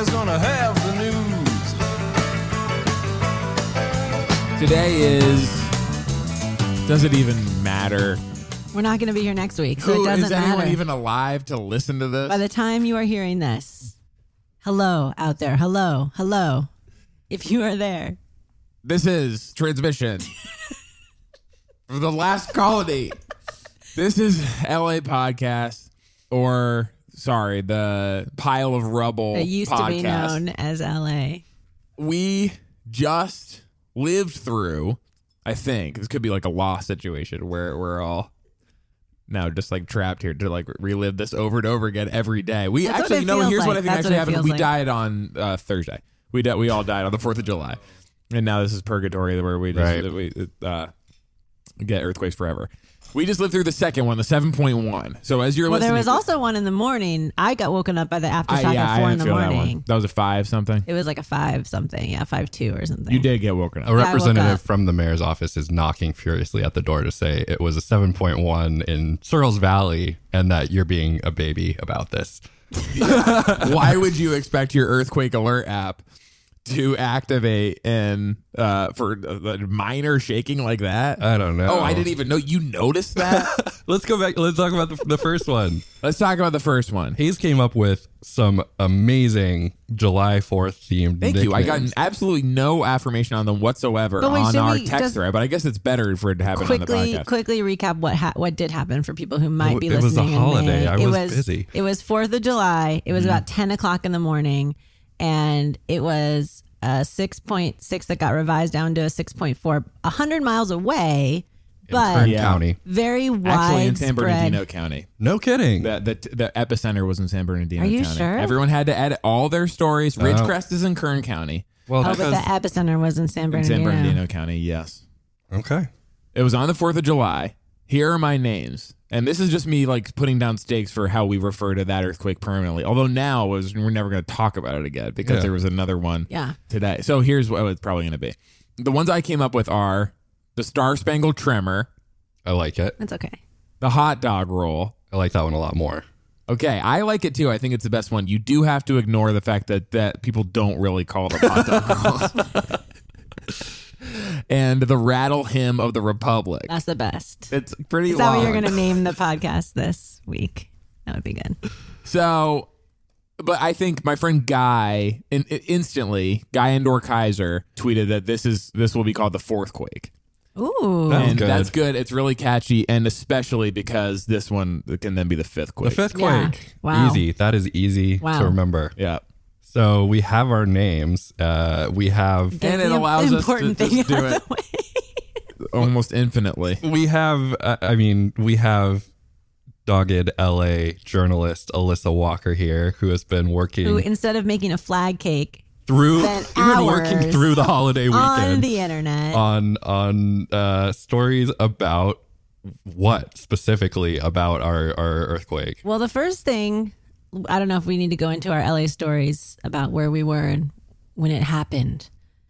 America's gonna have the news. Today is. Does it even matter? We're not going to be here next week, so Who it doesn't matter. is anyone matter. even alive to listen to this? By the time you are hearing this, hello out there. Hello. Hello. If you are there. this is transmission for the last colony. This is LA podcast, or sorry, the pile of rubble. it used podcast. to be known as LA. we just lived through, I think, this could be like a lost situation where we're all now just like trapped here to like relive this over and over again every day. We That's actually, it you know, feels here's what. I think That's actually happened. We like. died on uh, Thursday. We di- we all died on the 4th of July. And now this is purgatory where we just Right. we, uh, get earthquakes forever. We just lived through the second one, the 7.1. So as you're Well, listening, there was also one in the morning. I got woken up by the I, aftershock yeah, at four in didn't the feel that one. morning. That was a 5 something. It was like a five something. Yeah, five two or something. You did get woken up. A representative up. from the mayor's office is knocking furiously at the door to say it was a 7.1 in Searles Valley and that you're being a baby about this. why would you expect your earthquake alert app to activate and uh, for minor shaking like that? I don't know. Oh, I didn't even know you noticed that. Let's go back. Let's talk about the, the first one. Let's talk about the first one. Hayes came up with some amazing July 4th themed Thank you. I got absolutely no affirmation on them whatsoever wait, on our text thread, but I guess it's better for it to happen quickly on the podcast. quickly recap what ha- what did happen for people who might be It was a listening. in holiday. May. I it was busy. It was Fourth of July. It was Mm-hmm. about ten o'clock in the morning, and it was a six point six that got revised down to a six point four, a hundred miles away, but Kern Yeah. County. very Actually, in San widespread. Bernardino County. No kidding. The, the the epicenter was in San Bernardino Are you County. sure? Everyone had to edit all their stories. Oh. Ridgecrest is in Kern County. well, Oh, but the epicenter was in San In Bernardino. San Bernardino County, yes. okay. It was on the 4th of July. Here are my names. And this is just me like putting down stakes for how we refer to that earthquake permanently. Although now was we're never going to talk about it again because Yeah. there was another one Yeah. today. So here's what it's probably going to be. The ones I came up with are the Star Spangled Tremor, I like it. That's okay. the hot dog roll. I like that one a lot more. Okay, I like it too. I think it's the best one. You do have to ignore the fact that that people don't really call them hot dog rolls. and the rattle hymn of the republic. That's the best. It's pretty Is that what you're going to name the podcast this week? That would be good. So, but I think my friend Guy in, instantly Guy Endore-Kaiser tweeted that this is this will be called the fourth quake, Ooh. That's and good. that's good. It's really catchy, and especially because this one can then be the fifth quake. The quake. fifth Yeah. quake. Wow. Easy. That is easy Wow. to remember. yeah, So we have our names. Uh, we have Get and it the allows us to important just do out it. the way. almost infinitely. we have. Uh, I mean, we have dogged LA journalist Alyssa Walker here, who has been working Who, instead of making a flag cake through, spent been working through the holiday weekend on the internet, on on uh, stories about what specifically about our our earthquake. well, the first thing, I don't know if we need to go into our LA stories about where we were and when it happened.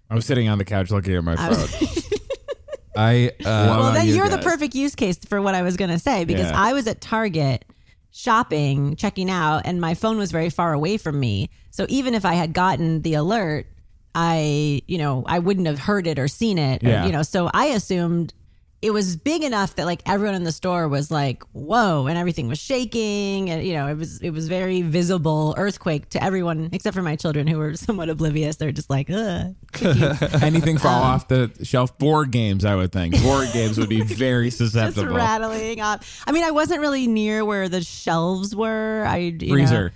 I was sitting on the couch looking at my I was- phone. I uh, Well, well, then you you're the perfect use case for what I was going to say because Yeah. I was at Target shopping, checking out, and my phone was very far away from me. So even if I had gotten the alert, I, you know, I wouldn't have heard it or seen it. or, Yeah. you know, so I assumed it was big enough that like everyone in the store was like, "Whoa!" and everything was shaking, and you know, it was it was very visible earthquake to everyone except for my children who were somewhat oblivious. They're just like, "Ugh." Anything fall Um, off the shelf? Board games, I would think. Board games would be very susceptible just rattling off. I mean, I wasn't really near where the shelves were. I you Freezer. Know,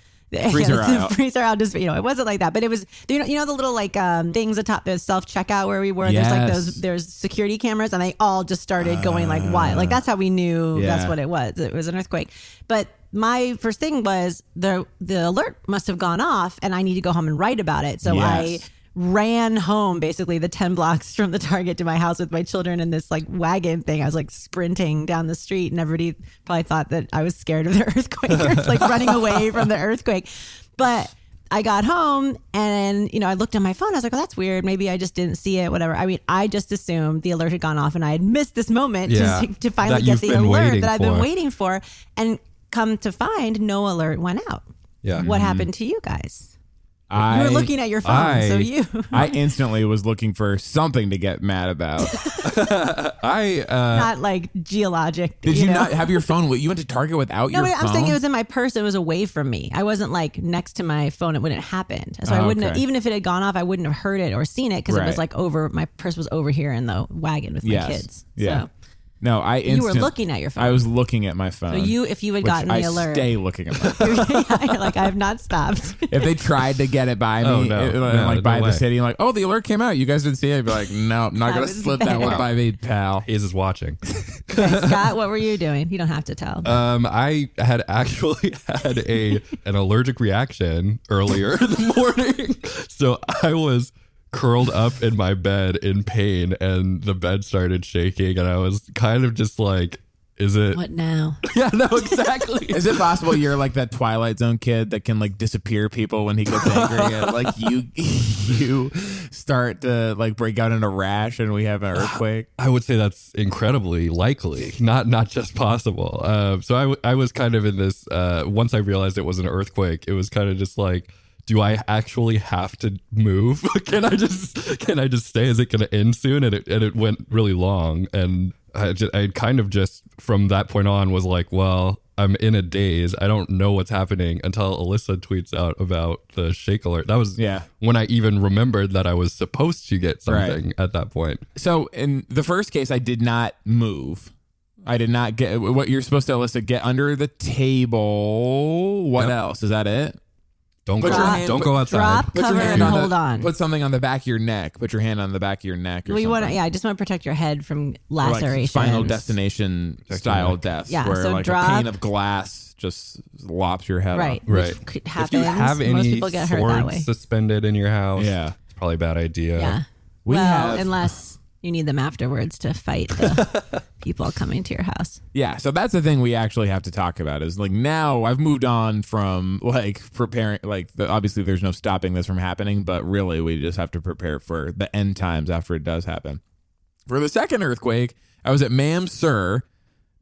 Freezer Yeah, aisle. freezer. Just you know, it wasn't like that, but it was. You know, you know the little like um, things atop the self checkout where we were. There's like those. There's security cameras, and they all just started going like wild. Like that's how we knew Yeah. that's what it was. It was an earthquake. But my first thing was the the alert must have gone off, and I need to go home and write about it. So I Yes. Ran home basically the 10 blocks from the target to my house with my children in this like wagon thing i was like sprinting down the street and everybody probably thought that i was scared of the earthquake or it's like running away from the earthquake but I got home and you know I looked at my phone. I was like, "Oh, that's weird. Maybe I just didn't see it. Whatever." I mean, I just assumed the alert had gone off, and I had missed this moment Yeah, to, to finally get the alert that I've been waiting for. And come to find, no alert went out. Yeah. What mm-hmm. happened to you guys? I, you were looking at your phone, so you. I instantly was looking for something to get mad about. I uh, not like geologic. Did you, know? not have your phone? You went to Target without No, your phone? I'm saying it was in my purse. It was away from me. I wasn't like next to my phone It when it happened. So I Oh, wouldn't have, even if it had gone off, I wouldn't have heard it or seen it because it was like over. My purse was over here in the wagon with my Yes. kids. Yeah. So no, I you were instant- looking at your phone. I was looking at my phone. so you, if you had which gotten the I alert, stay looking at my phone. you're like I have not stopped. if they tried to get it by me, Oh, no. it- No, like no by the city, like, oh, the alert came out. You guys didn't see it. I'd be like, no, I'm not I gonna was slip that there. one by me, pal. Hayes is watching. Okay, Scott, what were you doing? You don't have to tell. Um, I had actually had a an allergic reaction earlier in the morning, so I was curled up in my bed in pain, and the bed started shaking, and I was kind of just like, "Is it?" what now? Yeah, no, exactly. Is it possible you're like that Twilight Zone kid that can like disappear people when he gets angry? and like you, you start to like break out in a rash, and we have an earthquake. I would say that's incredibly likely, not not just possible. Uh, so I, w- I was kind of in this. Uh, once I realized it was an earthquake, it was kind of just like, do I actually have to move? can I just can I just stay? Is it going to end soon? And it and it went really long, and I just, I kind of just from that point on was like, well. I'm in a daze. I don't know what's happening until Alyssa tweets out about the shake alert. That was Yeah. when I even remembered that I was supposed to get Right. something at that point. So in the first case, I did not move. I did not get what you're supposed to Alyssa get under the table. What Yep. else? Is that it? Don't Put go. your hand- don't put- go outside. Drop, Put your cover, hand and on the- hold on. Put something on the back of your neck. Put your hand on the back of your neck. Or well, you want to, yeah. I just want to protect your head from laceration. like. Final Destination style death. Yeah, where so like drop- a pane of glass just lops your head Right, off. Right. Which could If happens. you have any Most people get hurt that swords way. suspended in your house, Yeah. it's probably a bad idea. Yeah. We well, have- unless you need them afterwards to fight the people coming to your house. Yeah, so that's the thing we actually have to talk about is like now I've moved on from like preparing like the, obviously there's no stopping this from happening, but really we just have to prepare for the end times after it does happen. For the second earthquake, I was at Mh Zh,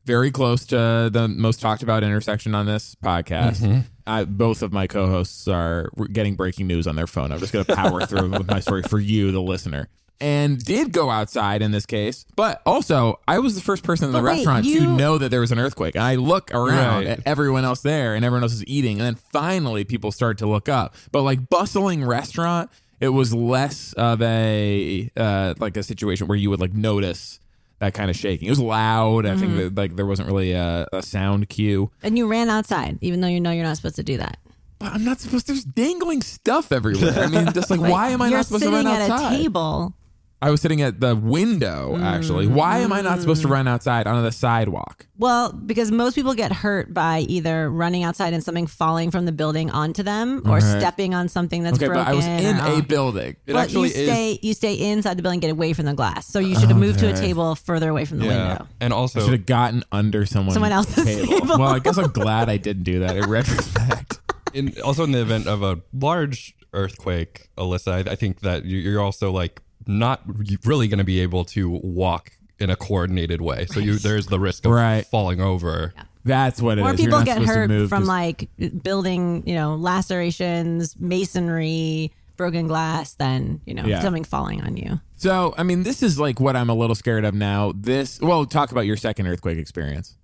very close to the most talked about intersection on this podcast. Mm-hmm. I, both of my co-hosts are getting breaking news on their phone. I'm just going to power through with my story for you, the listener. And did go outside in this case, but also I was the first person in the wait, restaurant to know that there was an earthquake. And I look around Right. at everyone else there, and everyone else is eating, and then finally people start to look up. But like bustling restaurant, it was less of a uh, like a situation where you would like notice that kind of shaking. It was loud. I Mm-hmm. think that like there wasn't really a, a sound cue. And you ran outside, even though you know you're not supposed to do that. But I'm not supposed. To there's dangling stuff everywhere. I mean, just like Like, why am I not supposed to run outside? You're sitting run at outside? a table. I was sitting at the window actually. Why am I not supposed to Mm. run outside on the sidewalk? Well, because most people get hurt by either running outside and something falling from the building onto them, or Right. stepping on something that's Okay, broken. but I was in or- a building. It Well, actually you is. stay you stay inside the building, get away from the glass. So you should have moved to a table further away from the yeah, window. and I also should have gotten under someone's Someone else's table. Well, I guess I'm glad I didn't do that in retrospect. in also in the event of a large earthquake, Alyssa, I, I think that you- you're also like not really going to be able to walk in a coordinated way. So you there's the risk of Right. falling over. That's what it is. Or You're people not get supposed to hurt move from 'cause- like building, you know, lacerations, masonry, broken glass, then, you know, Yeah. something falling on you. So, I mean, this is like what I'm a little scared of now. This, well, talk about your second earthquake experience.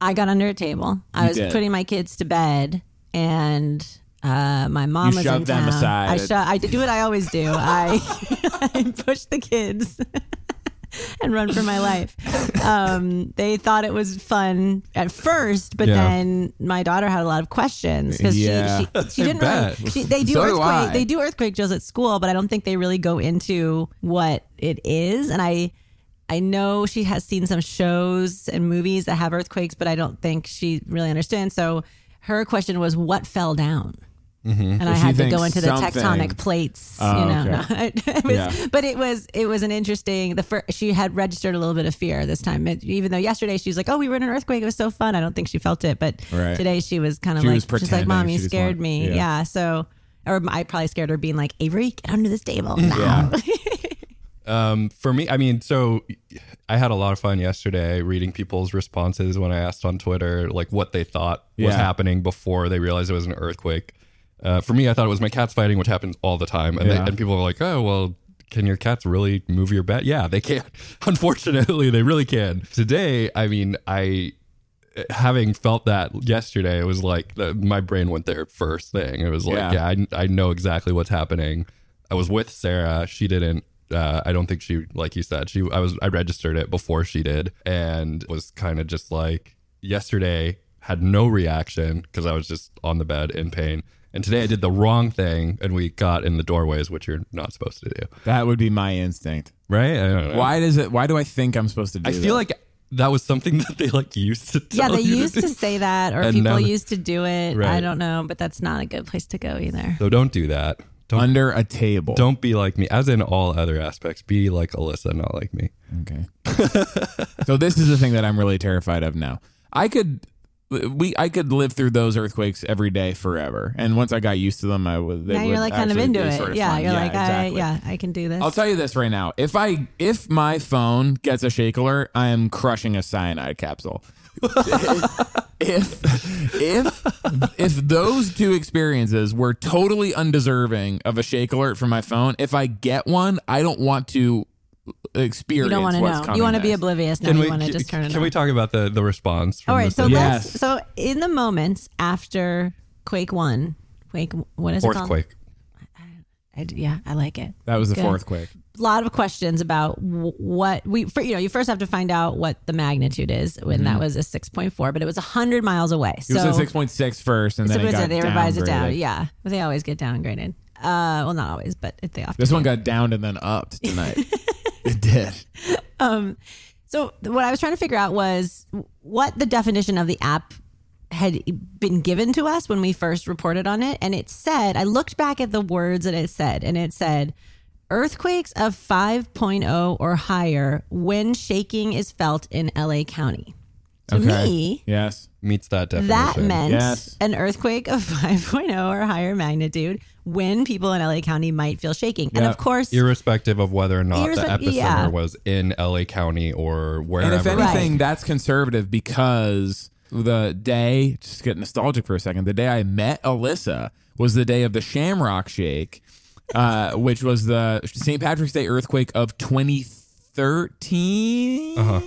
I got under a table. I You was did. putting my kids to bed and uh, my mom You was shoved in them town. aside. I, sho- I do what I always do. I, I push the kids and run for my life. Um, they thought it was fun at first, but Yeah. then my daughter had a lot of questions because Yeah. she, she, she didn't really. She, they do So do earthquake. They do earthquake drills at school, but I don't think they really go into what it is. And I. I know she has seen some shows and movies that have earthquakes, but I don't think she really understands. So her question was, "What fell down?" And I had to go into the tectonic plates, Oh, you know. okay. No, it was, Yeah. But it was it was an interesting. The first, she had registered a little bit of fear this time, It- even though yesterday she was like, "Oh, we were in an earthquake. It was so fun." I don't think she felt it, but Right. today she was kind of She like, she's like, "Mom, you scared wanted- me." yeah. Yeah. So, or I probably scared her, being like, "Avery, get under this table now." Um, for me, I mean, so I had a lot of fun yesterday reading people's responses when I asked on Twitter like what they thought was happening before they realized it was an earthquake. Uh, for me, I thought it was my cats fighting, which happens all the time. And, Yeah. they, and people are like, oh, well, can your cats really move your bed? Yeah, they can. Unfortunately, they really can. Today, I mean, I having felt that yesterday, it was like the, my brain went there first thing. It was like, Yeah. yeah, I, I know exactly what's happening. I was with Sarah. She didn't. Uh, I don't think she, like you said, she. I was. I registered it before she did, and was kind of just like yesterday had no reaction because I was just on the bed in pain. And today I did the wrong thing, and we got in the doorways, which you're not supposed to do, That would be my instinct. right? I don't know. Why does it? Why do I think I'm supposed to do that? I feel that? like that was something that they like used to. Yeah, they you used to, to say that, or And people now- used to do it. I don't know, but that's not a good place to go either. So don't do that. Don't under a table. don't be like me. As in all other aspects, be like Alyssa, not like me. Okay. so this is the thing that I'm really terrified of now. I could we I could live through those earthquakes every day forever, and once I got used to them, I would. now you're like kind of into it. sort of yeah, fun. you're like, exactly. I, yeah, I can do this. I'll tell you this right now. If I if my phone gets a shake alert, I am crushing a cyanide capsule. if if if those two experiences were totally undeserving of a shake alert from my phone, if I get one, I don't want to experience. you don't want to know. You want to be next. oblivious. Now you want to just turn it can on. we talk about the the response? From All right, the so city? Yes. let's. So in the moments after Quake One, Quake, what is it called? Earthquake. I, yeah, I like it. That was the Good. fourth quake. A lot of questions about what we, for, you know, you first have to find out what the magnitude is when that was a six point four, but it was hundred miles away. It was so at six point six first, and so then what it is got? They revised it down. Yeah, but they always get downgraded. Uh, well, not always, but they often. This do. one got downed and then upped tonight. it did. Um, so what I was trying to figure out was what the definition of the app had been given to us when we first reported on it. And it said, I looked back at the words that it said, and it said, earthquakes of 5.0 or higher when shaking is felt in LA County. To Okay. me, Yes. Meets that definition. that meant Yes. an earthquake of 5.0 or higher magnitude when people in LA County might feel shaking. And of course, irrespective of whether or not the epicenter yeah. was in LA County or wherever. And if anything, Right. that's conservative because the day, just get nostalgic for a second, the day I met Alyssa was the day of the Shamrock Shake, uh, which was the St. Patrick's Day earthquake of 2013. Uh-huh.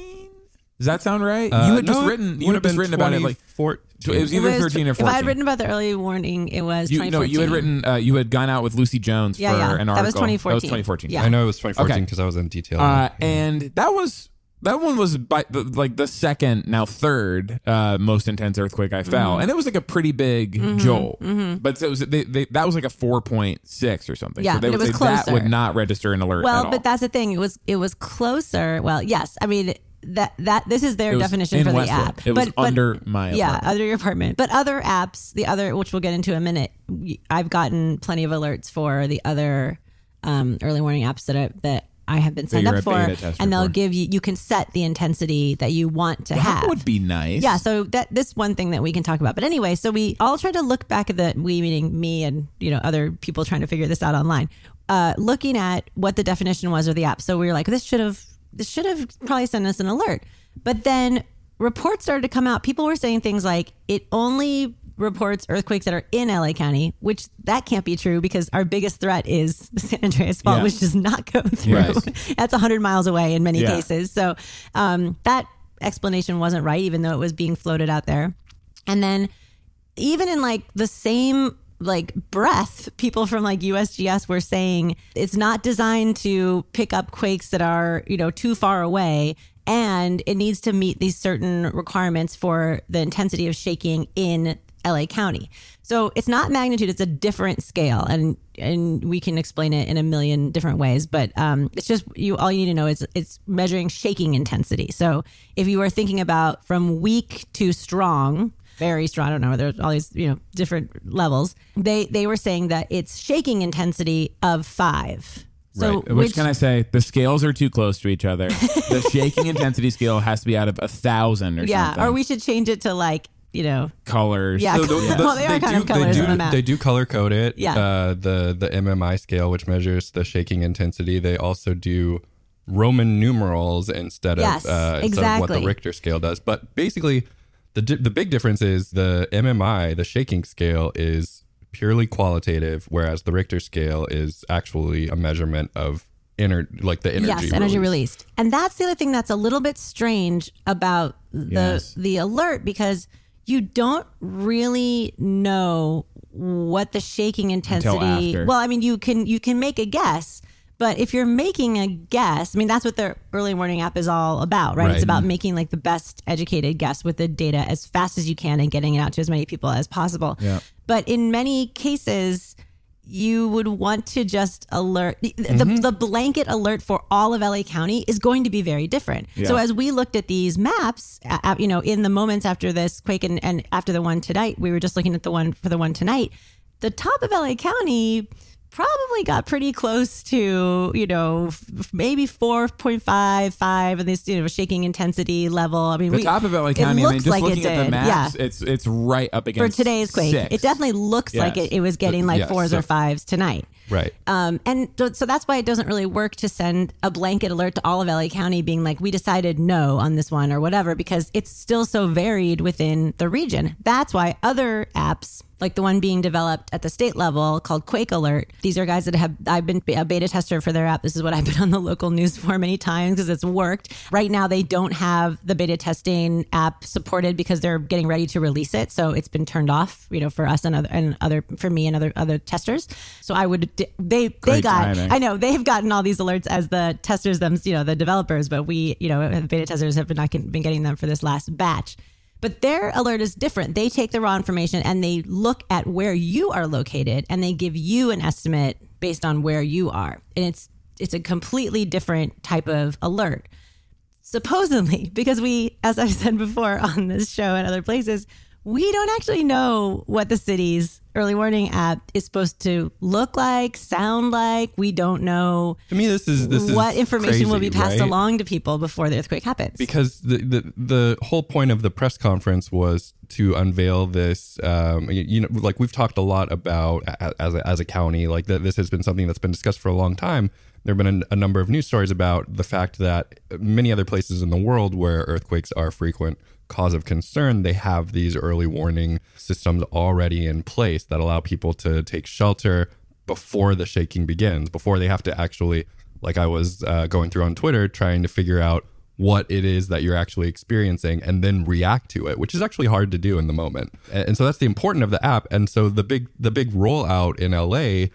Does that sound right? Uh, you had just no, it written, you had just been written about it like 24 it was it either was- 13 or fourteen. if I had written about the early warning, it was you, no, you had written, uh, you had gone out with Lucy Jones Yeah, for yeah. an article. That was article. That was 2014. 2014. Yeah. I know it was 2014 Okay. because I was in detail. Uh, and that was that one was by the, like the second, now third uh, most intense earthquake I felt, Mm-hmm. and it was like a pretty big jolt. But it was they, they, that was like a four point six or something. Yeah, so they it would was say that would not register an alert. at Well, all. but that's the thing. It was it was closer. Well, yes. I mean that that this is their definition for the Westwood. app. It was under my yeah apartment. under your apartment. But other apps, the other which we'll get into in a minute. I've gotten plenty of alerts for the other um, early warning apps that I, that I have been signed up for, and they'll for. give you. You can set the intensity that you want to that have. That would be nice. Yeah, so that this one thing that we can talk about. But anyway, so we all tried to look back at the we meaning me and you know other people trying to figure this out online, uh, looking at what the definition was of the app. So we were like, this should have this should have probably sent us an alert. But then reports started to come out. People were saying things like it only reports earthquakes that are in LA County, which that can't be true because our biggest threat is the San Andreas Fault, Yeah. which does not go through. Right. That's 100 miles away in many Yeah. cases. So um, that explanation wasn't right, even though it was being floated out there. And then even in like the same like breath, people from like USGS were saying it's not designed to pick up quakes that are, you know, too far away. And it needs to meet these certain requirements for the intensity of shaking in LA County. So it's not magnitude; it's a different scale, and and we can explain it in a million different ways. But um, it's just you. All you need to know is it's measuring shaking intensity. So if you are thinking about from weak to strong, very strong. I don't know. There's all these you know different levels. They they were saying that it's shaking intensity of five. So right. Which, can I say? The scales are too close to each other. the shaking intensity scale has to be out of a thousand or something. yeah, something. or we should change it to like you know colors. Yeah. So the- the- Well, they are kind do, of colors they on do, the map. They do color code it. Yeah. Uh, the the MMI scale, which measures the shaking intensity, they also do Roman numerals instead Yes, of uh, instead of what the. Richter scale does. But basically, the di- the big difference is the MMI, the shaking scale, is purely qualitative, whereas the Richter scale is actually a measurement of inner, like the energy. yes, energy release. released. And that's the other thing that's a little bit strange about the Yes. the alert because you don't really know what the shaking intensity. after. Well, I mean, you can you can make a guess. But if you're making a guess, I mean, that's what the early warning app is all about, right? Right. It's about making like the best educated guess with the data as fast as you can and getting it out to as many people as possible. Yeah. But in many cases, you would want to just alert the, Mm-hmm. the, the blanket alert for all of LA County is going to be very different. So as we looked at these maps, uh, you know, in the moments after this quake and, and after the one tonight, we were just looking at the one for the one tonight. The top of LA County probably got pretty close to you know f- maybe 4.5 5 and this you know shaking intensity level. I mean The we, top of LA it County, I mean, looks just like looking it at the did. maps, yeah. it's it's right up against for today's quake. Six. it definitely looks like it, it was getting like yes, fours so- or fives tonight Right. um, and so that's why it doesn't really work to send a blanket alert to all of LA County being like, we decided no on this one or whatever, because it's still so varied within the region. That's why other apps, like the one being developed at the state level called Quake Alert, these are guys that have, I've been a beta tester for their app. This is what I've been on the local news for many times because it's worked. Right now, they don't have the beta testing app supported because they're getting ready to release it. So it's been turned off, you know, for us and other, and other, for me and other, other testers. So I would, they, they got, timing. I know they've gotten all these alerts as the testers them, you know, the developers, but we, you know, the beta testers have been not been getting them for this last batch. But their alert is different. They take the raw information and they look at where you are located and they give you an estimate based on where you are. And it's it's a completely different type of alert. Supposedly, because we, as I've said before on this show and other places, we don't actually know what the city's early warning app is supposed to look like, sound like. We don't know To me, this is this is what information will be passed right? along to people before the earthquake happens. because the, the the whole point of the press conference was to unveil this um, you, you know like we've talked a lot about as a, as a county like that this has been something that's been discussed for a long time there have been a, a number of news stories about the fact that many other places in the world where earthquakes are frequent cause of concern they have these early warning systems already in place that allow people to take shelter before the shaking begins before they have to actually like I was uh, going through on Twitter trying to figure out what it is that you're actually experiencing and then react to it, which is actually hard to do in the moment. And so that's the important of the app. And so the big the big rollout in LA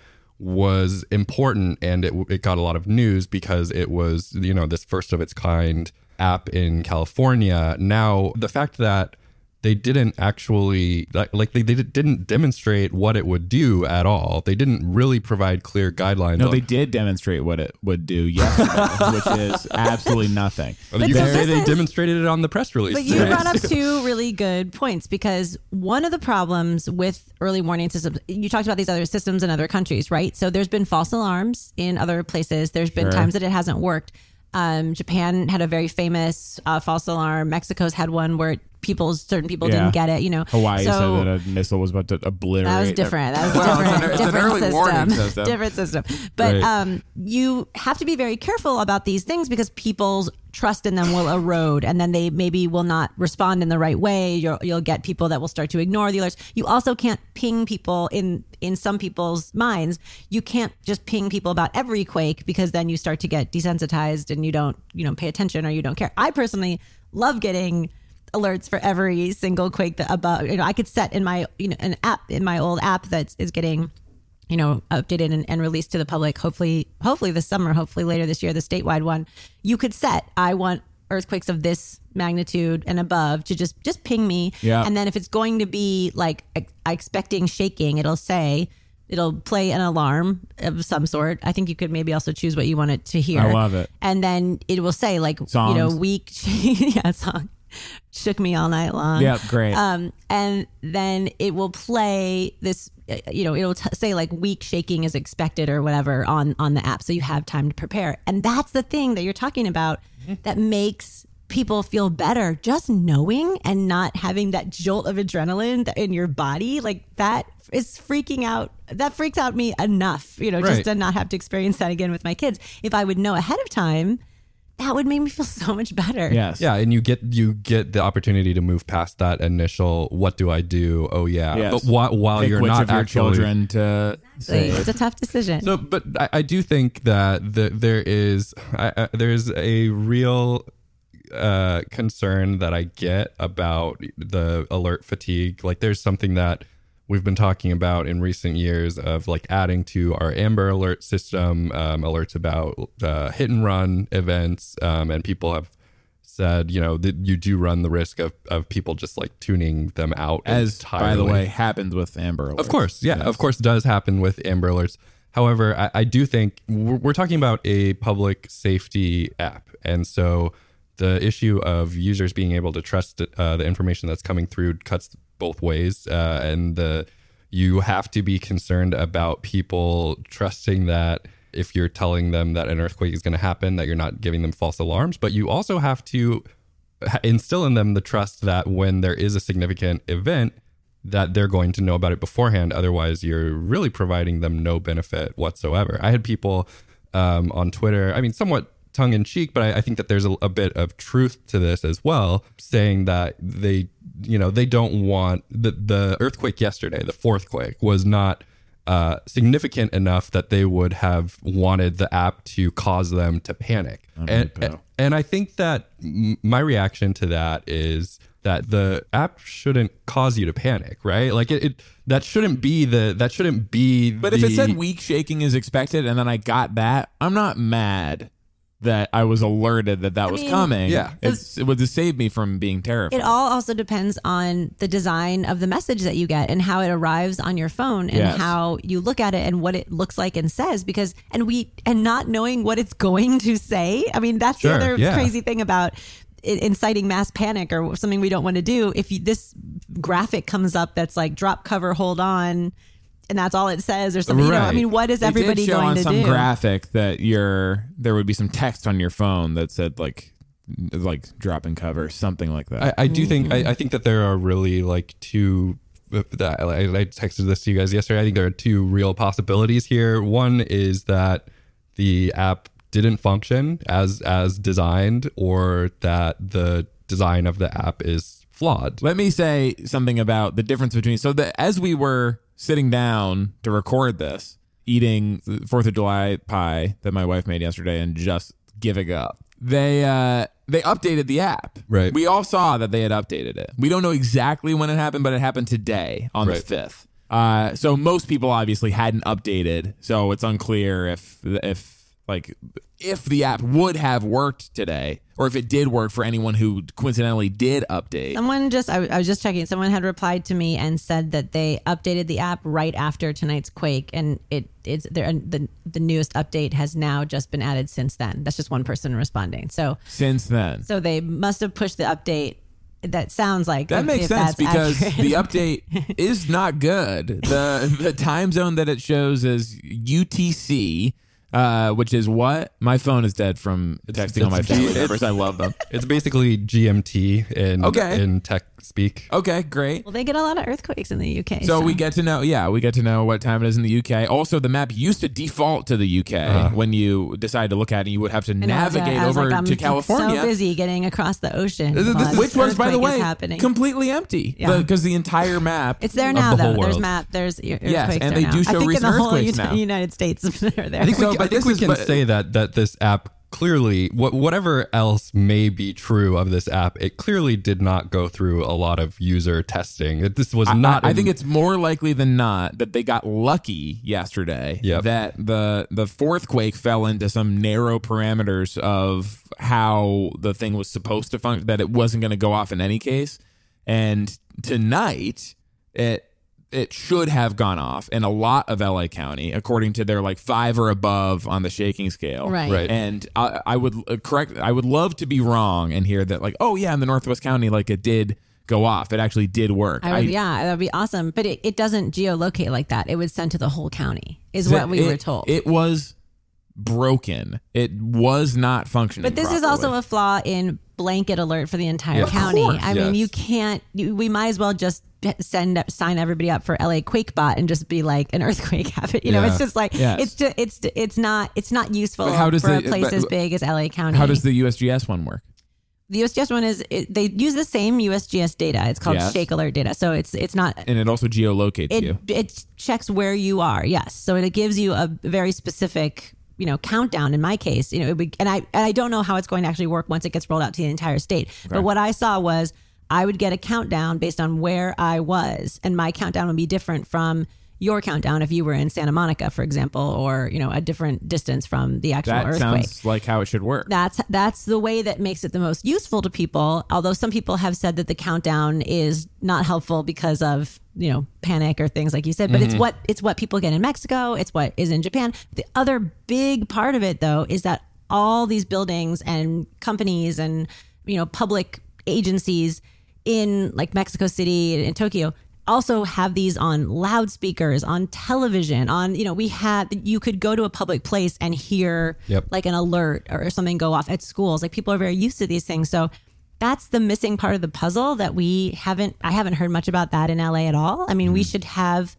was important and it, it got a lot of news because it was you know this first of its kind app in California. Now the fact that they didn't actually like, like they, they didn't demonstrate what it would do at all. They didn't really provide clear guidelines. No, on- they did demonstrate what it would do yesterday, which is absolutely nothing. But you can say they is- demonstrated it on the press release. But you today. brought up two really good points because one of the problems with early warning systems, you talked about these other systems in other countries, right? So there's been false alarms in other places. There's been Sure. times that it hasn't worked. Um, Japan had a very famous uh, false alarm. Mexico's had one where people, certain people Yeah. didn't get it. You know, Hawaii So- said that a missile was about to obliterate. that was different. That was Well, it's different. an- it's an different early system. system. different system. But Right. um, you have to be very careful about these things because people's trust in them will erode, and then they maybe will not respond in the right way. You'll you'll get people that will start to ignore the alerts. You also can't ping people in in some people's minds. You can't just ping people about every quake because then you start to get desensitized and you don't you know pay attention or you don't care. I personally love getting alerts for every single quake that above. you know I could set in my you know an app in my old app that is getting you know updated and, and released to the public hopefully hopefully this summer hopefully later this year the statewide one you could set I want earthquakes of this magnitude and above to just just ping me Yeah. and then if it's going to be like ex- expecting shaking it'll say it'll play an alarm of some sort I think you could maybe also choose what you want it to hear I love it. and then it will say like you know weak yeah song shook me all night long. Yep, great. um and then it will play this uh, you know it'll t- say like weak shaking is expected or whatever on on the app so you have time to prepare. And that's the thing that you're talking about that makes people feel better. Just knowing and not having that jolt of adrenaline in your body like that is freaking out that freaks out me enough you know Right. just to not have to experience that again with my kids. If i would know ahead of time that would make me feel so much better. Yes. Yeah, and you get you get the opportunity to move past that initial "what do I do?" Oh yeah, Yes. but whi- while Pick you're which not of your children to So save. it's a tough decision. So, but I, I do think that the, there is I, I, there's a real uh, concern that I get about the alert fatigue. Like, there's something that we've been talking about in recent years of like adding to our Amber Alert system um, alerts about uh, hit and run events, um, and people have said you know that you do run the risk of, of people just like tuning them out As entirely. by the way happens with Amber Alerts. Of course, yeah, of course, does happen with Amber Alerts. However, I, I do think we're, we're talking about a public safety app, and so the issue of users being able to trust uh, the information that's coming through cuts both ways, uh, and the you have to be concerned about people trusting that if you're telling them that an earthquake is going to happen, that you're not giving them false alarms, but you also have to instill in them the trust that when there is a significant event that they're going to know about it beforehand otherwise you're really providing them no benefit whatsoever. I had people um, on twitter i mean somewhat tongue-in-cheek but I, I think that there's a, a bit of truth to this as well saying that they you know they don't want the, the earthquake yesterday the fourth quake was not uh, significant enough that they would have wanted the app to cause them to panic. And, and I think that m- my reaction to that is that the app shouldn't cause you to panic, right? Like it, it that shouldn't be the that shouldn't be. But if it said weak shaking is expected and then I got that, I'm not mad that I was alerted that that was mean, coming. Yeah. It's, it would have saved me from being terrified. It all also depends on the design of the message that you get and how it arrives on your phone and Yes. how you look at it and what it looks like and says because and we and not knowing what it's going to say. I mean, that's Sure, the other yeah. crazy thing about inciting mass panic or something we don't want to do. If you, this graphic comes up that's like drop cover hold on and that's all it says or something, you know, I mean, what is They did everybody show going on to some do? graphic that your there would be some text on your phone that said like like drop and cover something like that. I, I do think I, mm-hmm. I think that there are really like two. That I, I texted this to you guys yesterday. I think there are two real possibilities here. One is that the app didn't function as as designed, or that the design of the app is flawed. Let me say something about the difference between so that as we were sitting down to record this, eating the Fourth of July pie that my wife made yesterday and just giving up. They uh they updated the app. Right. We all saw that they had updated it. We don't know exactly when it happened, but it happened today on Right. the fifth. Uh, so most people obviously hadn't updated, so it's unclear if if like if the app would have worked today, or if it did work for anyone who coincidentally did update. Someone just, I, I was just checking. Someone had replied to me and said that they updated the app right after tonight's quake, and it it's there. The the newest update has now just been added since then. That's just one person responding. So Since then, so they must have pushed the update. That sounds like That makes sense because accurate. the update is not good. The the time zone that it shows is UTC, uh, which is what? My phone is dead from texting on my it's- family it's- members. I love them. It's basically GMT in Okay. in tech speak. Okay, great. well, they get a lot of earthquakes in the UK. So we get to know, yeah, we get to know what time it is in the UK. Also, the map used to default to the UK uh-huh. when you decide to look at it. You would have to I was- navigate I over like, I'm to California. So busy getting across the ocean, This- while this which was, by the way, happening. completely empty Yeah. because the, entire map. It's there of now, the whole though. There's map. There's ear- earthquakes Yes, and there they now. do I show think in recent the whole earthquakes Uni- now. United States, they're there. I think, So, we, I think we can but- say that that this app clearly, what, whatever else may be true of this app, it clearly did not go through a lot of user testing. That This was I- not. I, I think it's more likely than not that they got lucky yesterday. Yep. That the the fourth quake fell into some narrow parameters of how the thing was supposed to function. That it wasn't going to go off in any case. And tonight, it it should have gone off in a lot of LA County, according to their like five or above on the shaking scale. Right. Right. And I, I would uh, correct. I would love to be wrong and hear that like, oh yeah, in the Northwest County, like it did go off. It actually did work. I would, yeah, that would be awesome. But it, it doesn't geolocate like that. It was sent to the whole county, is what we it- were told. It was broken. It was not functioning. but this is also a flaw in blanket alert for the entire Yeah, county. course, I mean, you can't. You, we might as well just send sign everybody up for LA QuakeBot and just be like an earthquake habit. You know, Yeah. it's just like Yes. it's just it's it's not it's not useful But how does for a place but- as big as LA County. How does the USGS one work? the USGS one is it, they use the same USGS data. It's called Yes. Shake Alert data. So it's it's not And it also geolocates it you. it checks where you are. Yes, so it gives you a very specific you know countdown. In my case, you know, it would, and I and I don't know how it's going to actually work once it gets rolled out to the entire state. But what I saw was I would get a countdown based on where I was, and my countdown would be different from your countdown if you were in Santa Monica, for example, or you know a different distance from the actual That earthquake. sounds like how it should work. that's that's the way that makes it the most useful to people although some people have said that the countdown is not helpful because of you know panic or things like you said but it's mm-hmm. what it's what people get in mexico it's what is in japan. The other big part of it though is that all these buildings and companies and you know public agencies in like mexico city and tokyo also have these on loudspeakers on television on you know we had you could go to a public place and hear Yep. like an alert or something go off at schools. Like people are very used to these things. So that's the missing part of the puzzle that we haven't i haven't heard much about that in la at all. I mean we mm-hmm. should have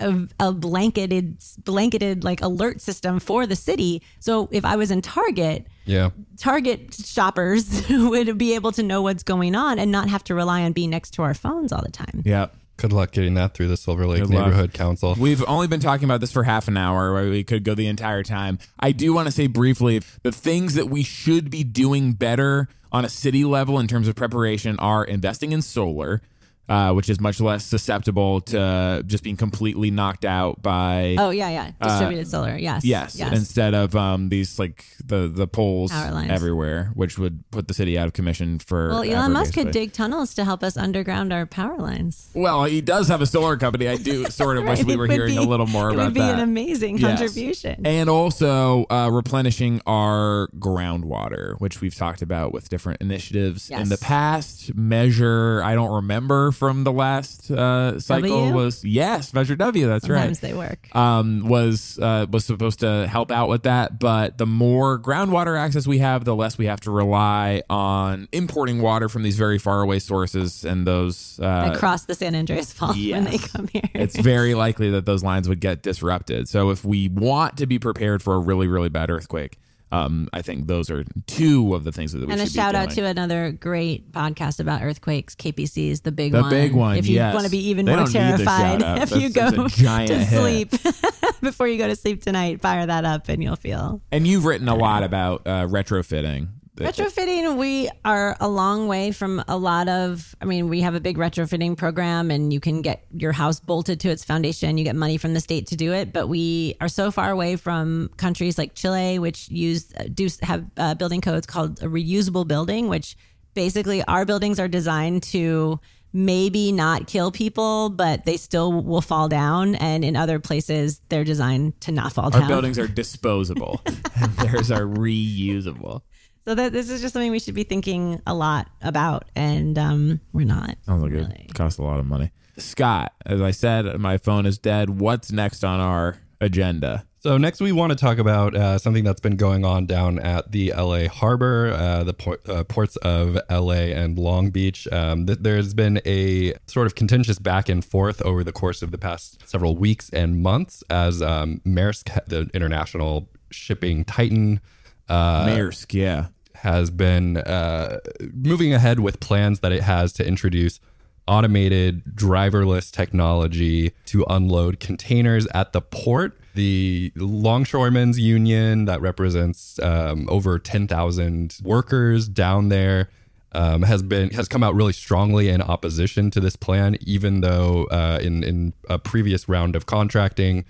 a, a blanketed blanketed like alert system for the city so if i was in target Yeah. target shoppers would be able to know what's going on and not have to rely on being next to our phones all the time yeah. Good luck getting that through the Silver Lake Good luck. Neighborhood Council. We've only been talking about this for half an hour, where we could go the entire time. I do want to say briefly the things that we should be doing better on a city level in terms of preparation are investing in solar, uh, which is much less susceptible to just being completely knocked out by. oh yeah yeah distributed solar yes Yes, yes. instead of um, these like the the poles everywhere, which would put the city out of commission for. well elon musk could dig tunnels to help us underground our power lines Well, he does have a solar company. I do sort of wish we were hearing be- a little more about it about would be that. an amazing Yes. contribution And also uh, replenishing our groundwater, which we've talked about with different initiatives in the past. Measure, I don't remember from the last uh, cycle W? was yes, Measure W. That's sometimes right. Sometimes they work Um, was uh, was supposed to help out with that, but the more groundwater access we have, the less we have to rely on importing water from these very far away sources and those uh, across the san andreas fault when they come here it's very likely that those lines would get disrupted. So if we want to be prepared for a really, really bad earthquake, um, I think those are two of the things that we and should a shout be out to another great podcast about earthquakes, KPCC's The Big The One. big one, If you yes. want to be even They more don't need the terrified, shout out. if you go that's a giant to hit. sleep before you go to sleep tonight, fire that up and you'll feel. And you've written a lot about uh, retrofitting. Retrofitting, we are a long way from a lot of. I mean, we have a big retrofitting program, and you can get your house bolted to its foundation. You get money from the state to do it, but we are so far away from countries like Chile, which use do have uh, building codes called a reusable building, which basically our buildings are designed to maybe not kill people, but they still will fall down. And in other places, they're designed to not fall Our down. buildings are disposable, theirs are reusable. So that this is just something we should be thinking a lot about, and um, we're not. Sounds like really. it costs a lot of money. Scott, as I said, my phone is dead. What's next on our agenda? So next, we want to talk about uh, something that's been going on down at the LA Harbor, uh, the por- uh, ports of LA and Long Beach. Um, th- there's been a sort of contentious back and forth over the course of the past several weeks and months as um, Maersk, the international shipping titan, uh, Maersk, yeah. Has been uh, moving ahead with plans that it has to introduce automated driverless technology to unload containers at the port. The Longshoremen's Union, that represents um, over 10,000 workers down there, um, has been has come out really strongly in opposition to this plan, even though uh, in in a previous round of contracting,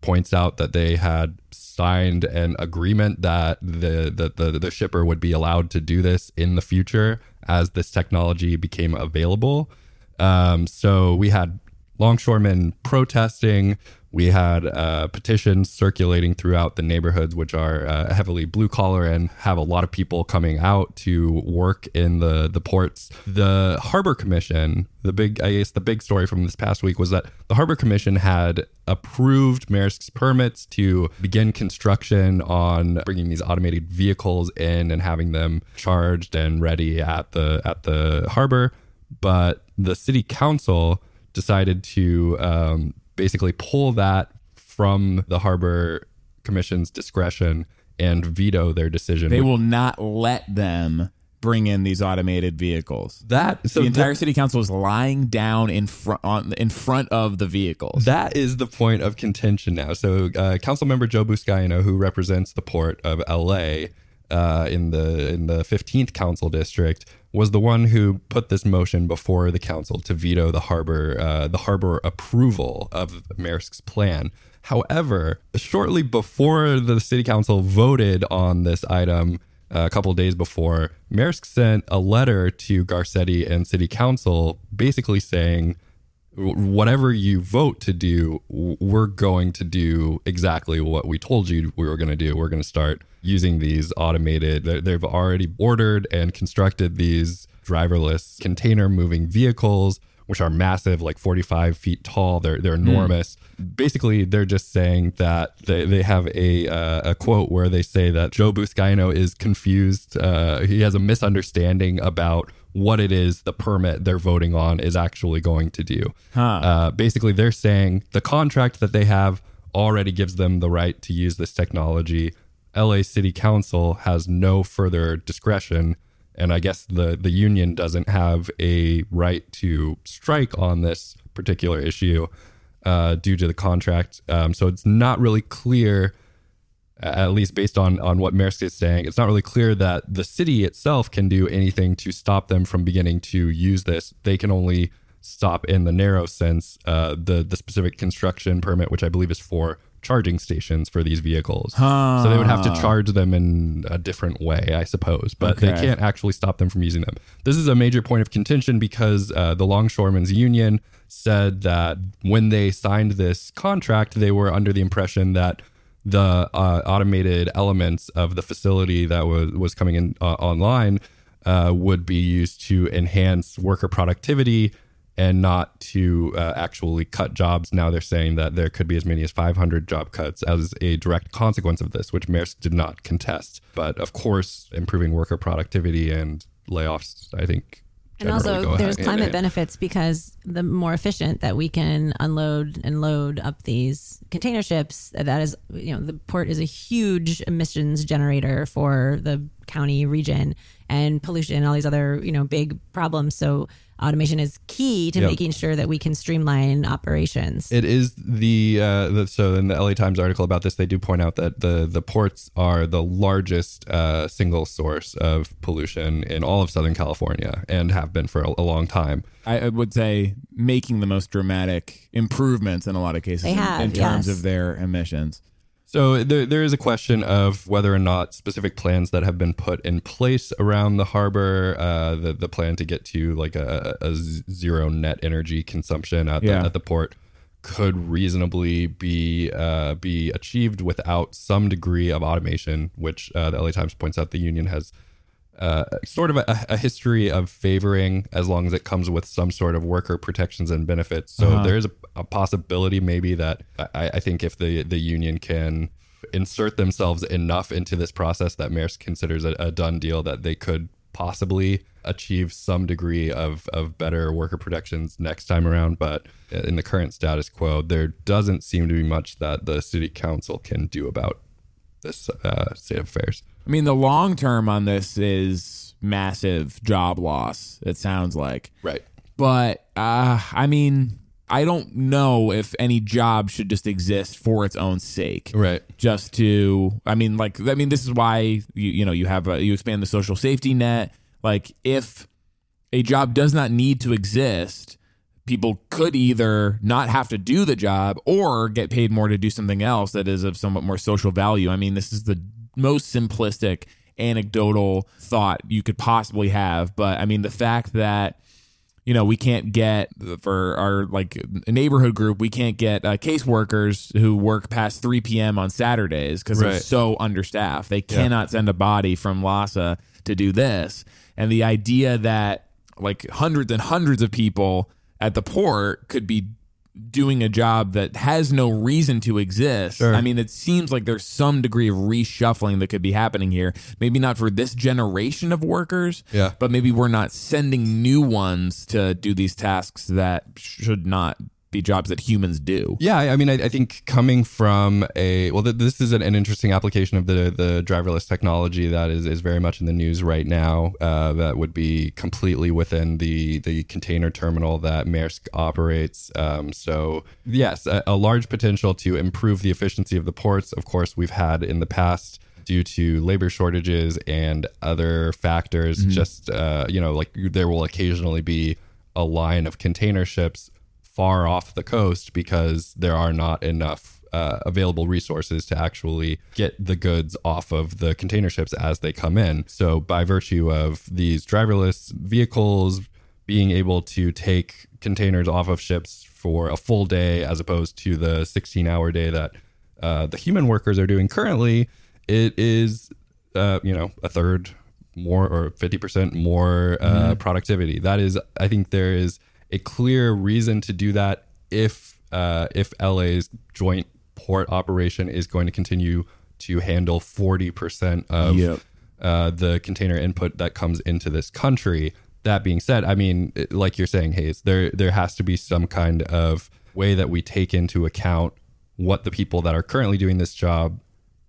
points out that they had signed an agreement that the, the the the shipper would be allowed to do this in the future as this technology became available. Um, so we had longshoremen protesting. We had uh, petitions circulating throughout the neighborhoods, which are uh, heavily blue collar and have a lot of people coming out to work in the the ports. The Harbor Commission, the big, I guess, the big story from this past week was that the Harbor Commission had approved Maersk's permits to begin construction on bringing these automated vehicles in and having them charged and ready at the at the harbor but the city council decided to um, basically pull that from the harbor commission's discretion and veto their decision. They will not let them bring in these automated vehicles. that so the entire th- city council is lying down in front on in front of the vehicles. That is the point of contention now. So, uh, Council Member Joe Buscaino, who represents the port of LA uh, in the in the 15th Council District, was the one who put this motion before the council to veto the harbor uh, the harbor approval of Maersk's plan. However, shortly before the city council voted on this item, uh, a couple days before, Maersk sent a letter to Garcetti and city council basically saying whatever you vote to do, we're going to do exactly what we told you we were going to do. We're going to start using these automated, they- they've already ordered and constructed these driverless container moving vehicles, which are massive, like 45 feet tall. They're, they're enormous. Basically, they're just saying that they, they have a, uh, a quote where they say that Joe Buscaino is confused. Uh, he has a misunderstanding about what it is the permit they're voting on is actually going to do. Uh, basically, they're saying the contract that they have already gives them the right to use this technology. LA City Council has no further discretion. And I guess the, the union doesn't have a right to strike on this particular issue uh, due to the contract. Um, so it's not really clear at least based on on what Maersk is saying, it's not really clear that the city itself can do anything to stop them from beginning to use this. They can only stop in the narrow sense uh, the the specific construction permit, which I believe is for charging stations for these vehicles. So they would have to charge them in a different way, I suppose, but they can't actually stop them from using them. This is a major point of contention because uh, the Longshoremen's Union said that when they signed this contract, they were under the impression that the uh, automated elements of the facility that was was coming in uh, online uh, would be used to enhance worker productivity and not to uh, actually cut jobs. Now they're saying that there could be as many as 500 job cuts as a direct consequence of this, which Maersk did not contest. But of course, improving worker productivity and layoffs, I think. And also, there's climate hand. benefits because the more efficient that we can unload and load up these container ships, that is, you know, the port is a huge emissions generator for the county region and pollution and all these other, you know, big problems. So automation is key to Yep. making sure that we can streamline operations. It is the, uh, the so in the LA Times article about this, they do point out that the the ports are the largest uh, single source of pollution in all of Southern California and have been for a, a long time. I I would say making the most dramatic improvements in a lot of cases They in- have, in, terms yes. of their emissions. So there, there is a question of whether or not specific plans that have been put in place around the harbor, uh, the the plan to get to like a, a zero net energy consumption at the, at the port, could reasonably be uh, be achieved without some degree of automation, which uh, the LA Times points out the union has uh, sort of a, a history of favoring as long as it comes with some sort of worker protections and benefits. So there is a, a possibility maybe that I, I think if the, the union can insert themselves enough into this process that Maersk considers a, a done deal that they could possibly achieve some degree of, of better worker protections next time around. But in the current status quo, there doesn't seem to be much that the city council can do about this uh, state of affairs. I mean, the long term on this is massive job loss. It sounds like, Right. but uh, I mean, I don't know if any job should just exist for its own sake. Right. just to i mean like i mean this is why you you know you have a, you expand the social safety net like if a job does not need to exist people could either not have to do the job or get paid more to do something else that is of somewhat more social value i mean this is the most simplistic anecdotal thought you could possibly have but i mean the fact that you know, we can't get for our like neighborhood group, we can't get uh, caseworkers who work past 3 p.m. on Saturdays because they're so understaffed. They cannot send a body from LAHSA to do this. And the idea that like hundreds and hundreds of people at the port could be doing a job that has no reason to exist. Sure. I mean, it seems like there's some degree of reshuffling that could be happening here. Maybe not for this generation of workers, Yeah. but maybe we're not sending new ones to do these tasks that should not be jobs that humans do. Yeah, I mean, I, I think coming from a well, th- this is an, an interesting application of the the driverless technology that is, is very much in the news right now. Uh, that would be completely within the the container terminal that Maersk operates. Um, so yes, a, a large potential to improve the efficiency of the ports. Of course, we've had in the past due to labor shortages and other factors. Just uh, you know, like there will occasionally be a line of container ships far off the coast because there are not enough uh, available resources to actually get the goods off of the container ships as they come in. So, by virtue of these driverless vehicles being able to take containers off of ships for a full day as opposed to the 16 hour day that uh, the human workers are doing currently, it is, uh, you know, a third more or 50% more uh, productivity. That is, I think there is a clear reason to do that if uh, if LA's joint port operation is going to continue to handle 40% of Yep. uh, the container input that comes into this country. That being said, I mean, like you're saying, Hayes, there there has to be some kind of way that we take into account what the people that are currently doing this job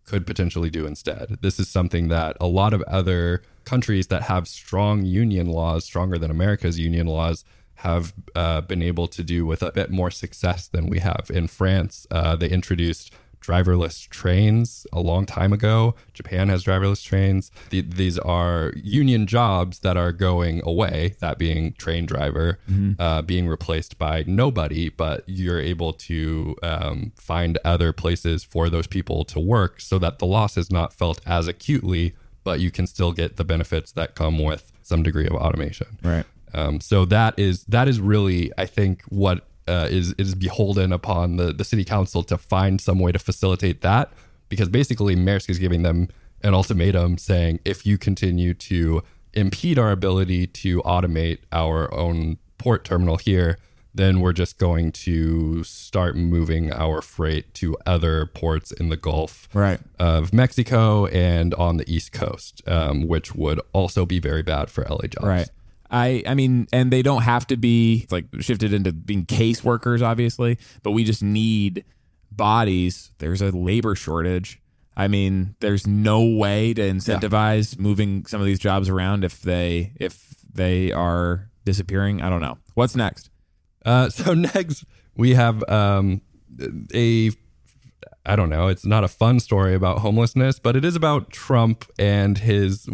could potentially do instead. This is something that a lot of other countries that have strong union laws, stronger than America's union laws, have uh, been able to do with a bit more success than we have. In France, uh, they introduced driverless trains a long time ago. Japan has driverless trains. The, these are union jobs that are going away, that being train driver, uh, being replaced by nobody, but you're able to um, find other places for those people to work so that the loss is not felt as acutely, but you can still get the benefits that come with some degree of automation. Right. Um, so that is that is really, I think, what uh, is is beholden upon the the city council to find some way to facilitate that, because basically Maersk is giving them an ultimatum saying if you continue to impede our ability to automate our own port terminal here, then we're just going to start moving our freight to other ports in the Gulf Right. of Mexico and on the East Coast, um, which would also be very bad for LA jobs. Right. I I mean, and they don't have to be like shifted into being case workers, obviously, but we just need bodies. There's a labor shortage. I mean, there's no way to incentivize moving some of these jobs around if they if they are disappearing. I don't know. What's next? Uh, so next we have um, a I don't know. It's not a fun story about homelessness, but it is about Trump and his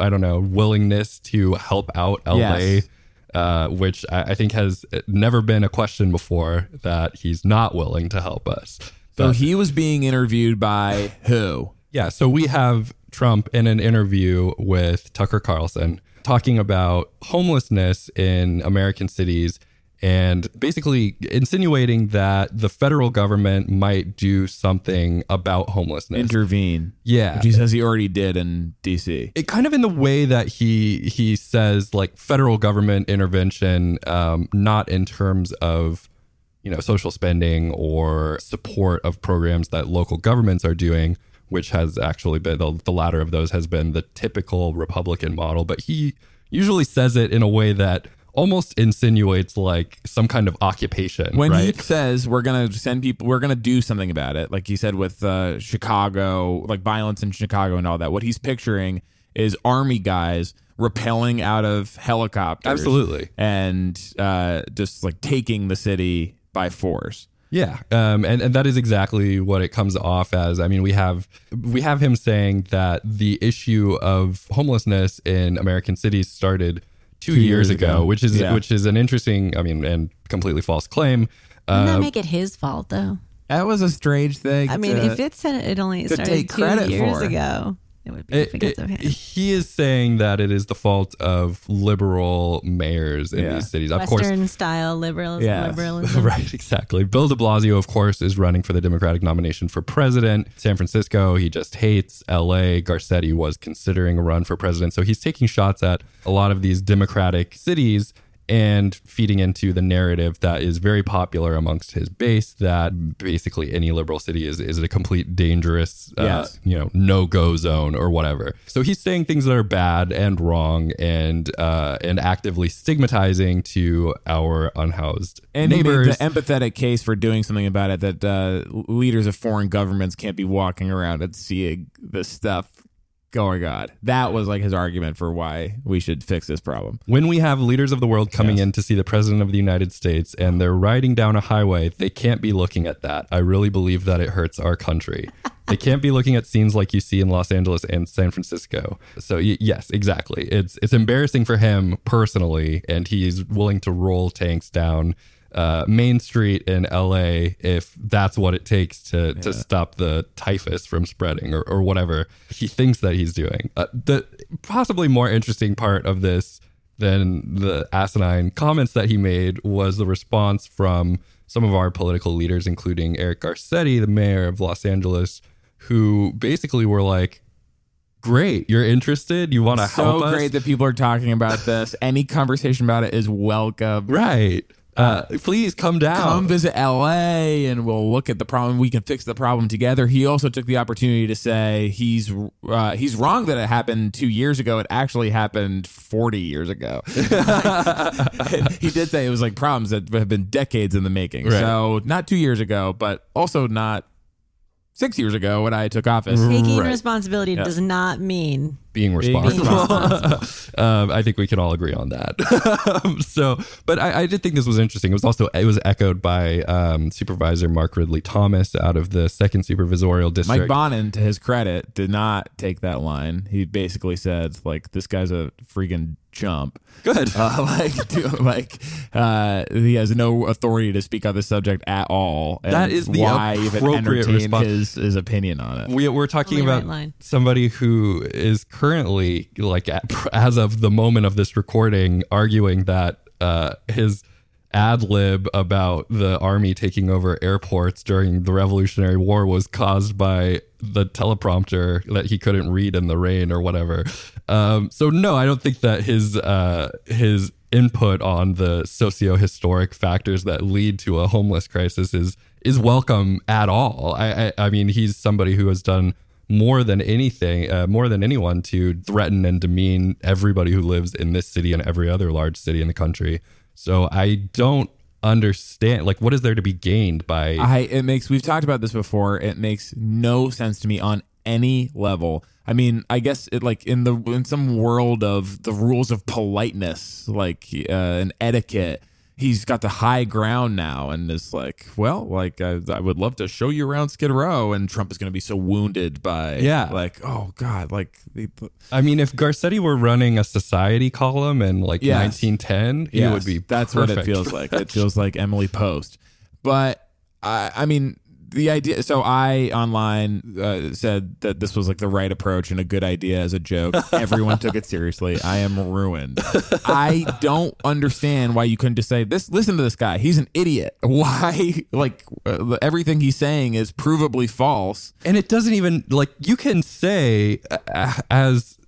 I don't know willingness to help out LA, Yes. uh, which I, I think has never been a question before that he's not willing to help us. So But- he was being interviewed by who? Yeah, so we have Trump in an interview with Tucker Carlson talking about homelessness in American cities and basically insinuating that the federal government might do something about homelessness. Intervene. yeah. Which he says he already did in DC. It kind of in the way that he he says like federal government intervention, um, not in terms of you know social spending or support of programs that local governments are doing, which has actually been the, the latter of those has been the typical Republican model. But he usually says it in a way that almost insinuates like some kind of occupation. when right? he says we're gonna send people we're gonna do something about it like he said with uh, chicago like violence in chicago and all that what he's picturing is army guys rappelling out of helicopters Absolutely. and uh, just like taking the city by force Yeah, um, and and that is exactly what it comes off as. I mean, we have we have him saying that the issue of homelessness in American cities started two, Two years, years ago, ago. which is Yeah. which is an interesting, I mean, and completely false claim. Wouldn't Uh, that make it his fault though? that was a strange thing I mean, to- if it said it only started take two years for. ago, it would be it- because it- of him. he is saying that it is the fault of liberal mayors in Yeah. these cities. Of course, Western style liberalism. Yes. liberalism. right, exactly. Bill de Blasio, of course, is running for the Democratic nomination for president. San Francisco, he just hates. LA, Garcetti was considering a run for president. So he's taking shots at a lot of these Democratic cities. And feeding into the narrative that is very popular amongst his base that basically any liberal city is, is a complete dangerous, uh, Yes. you know, no go zone or whatever. So he's saying things that are bad and wrong and uh, and actively stigmatizing to our unhoused And neighbors. the empathetic case for doing something about it that uh, leaders of foreign governments can't be walking around and seeing this stuff Oh going on. That was like his argument for why we should fix this problem. when we have leaders of the world coming Yes. in to see the president of the United States and they're riding down a highway, they can't be looking at that. I really believe that it hurts our country. they can't be looking at scenes like you see in Los Angeles and San Francisco. So y- yes, exactly. It's it's embarrassing for him personally, and he's willing to roll tanks down uh, Main Street in LA if that's what it takes to to stop the typhus from spreading or, or whatever he thinks that he's doing. Uh, the possibly more interesting part of this than the asinine comments that he made was the response from some of our political leaders, including Eric Garcetti, the mayor of Los Angeles, who basically were like, "Great, you're interested. You want to help So great that people are talking about this. Any conversation about it is welcome. right. Uh, please come down. Come visit LA and we'll look at the problem. We can fix the problem together. He also took the opportunity to say he's uh, he's wrong that it happened two years ago. It actually happened forty years ago. he did say it was like problems that have been decades in the making. Right. So not two years ago, but also not six years ago when I took office. Taking Right. responsibility does not mean being Being responsible. um, I think we can all agree on that. Um, so, but I, I did think this was interesting. It was also it was echoed by um, Supervisor Mark Ridley Thomas out of the Second Supervisorial District. Mike Bonin, to his credit, did not take that line. He basically said, like, this guy's a freaking chump. Good. Uh, like, dude, like uh, he has no authority to speak on the subject at all. And That is the why even entertain response. his, his opinion on it. we, we're talking Only right about line. somebody who is currently like as of the moment of this recording arguing that uh, his ad lib about the army taking over airports during the revolutionary war was caused by the teleprompter that he couldn't read in the rain or whatever. Um, so no i don't think that his uh, his input on the socio-historic factors that lead to a homeless crisis is is welcome at all. I i, I mean he's somebody who has done more than anything, uh, more than anyone, to threaten and demean everybody who lives in this city and every other large city in the country. So I don't understand, like, what is there to be gained by? I it makes we've talked about this before. It makes no sense to me on any level. I mean, I guess it like in the in some world of the rules of politeness, like uh, an etiquette. He's got the high ground now, and is like, well, like I, I would love to show you around Skid Row, and Trump is going to be so wounded by, Yeah. like, oh god, like, the- I mean, if Garcetti were running a society column in like Yes. 1910, he Yes, would be. That's what it feels like. It feels like Emily Post. But I, I mean, the idea. So I online uh, said that this was like the right approach and a good idea as a joke. Everyone took it seriously. I am ruined. I don't understand why you couldn't just say this. Listen to this guy. He's an idiot. Why? Like uh, everything he's saying is provably false. and it doesn't even like you can say uh, as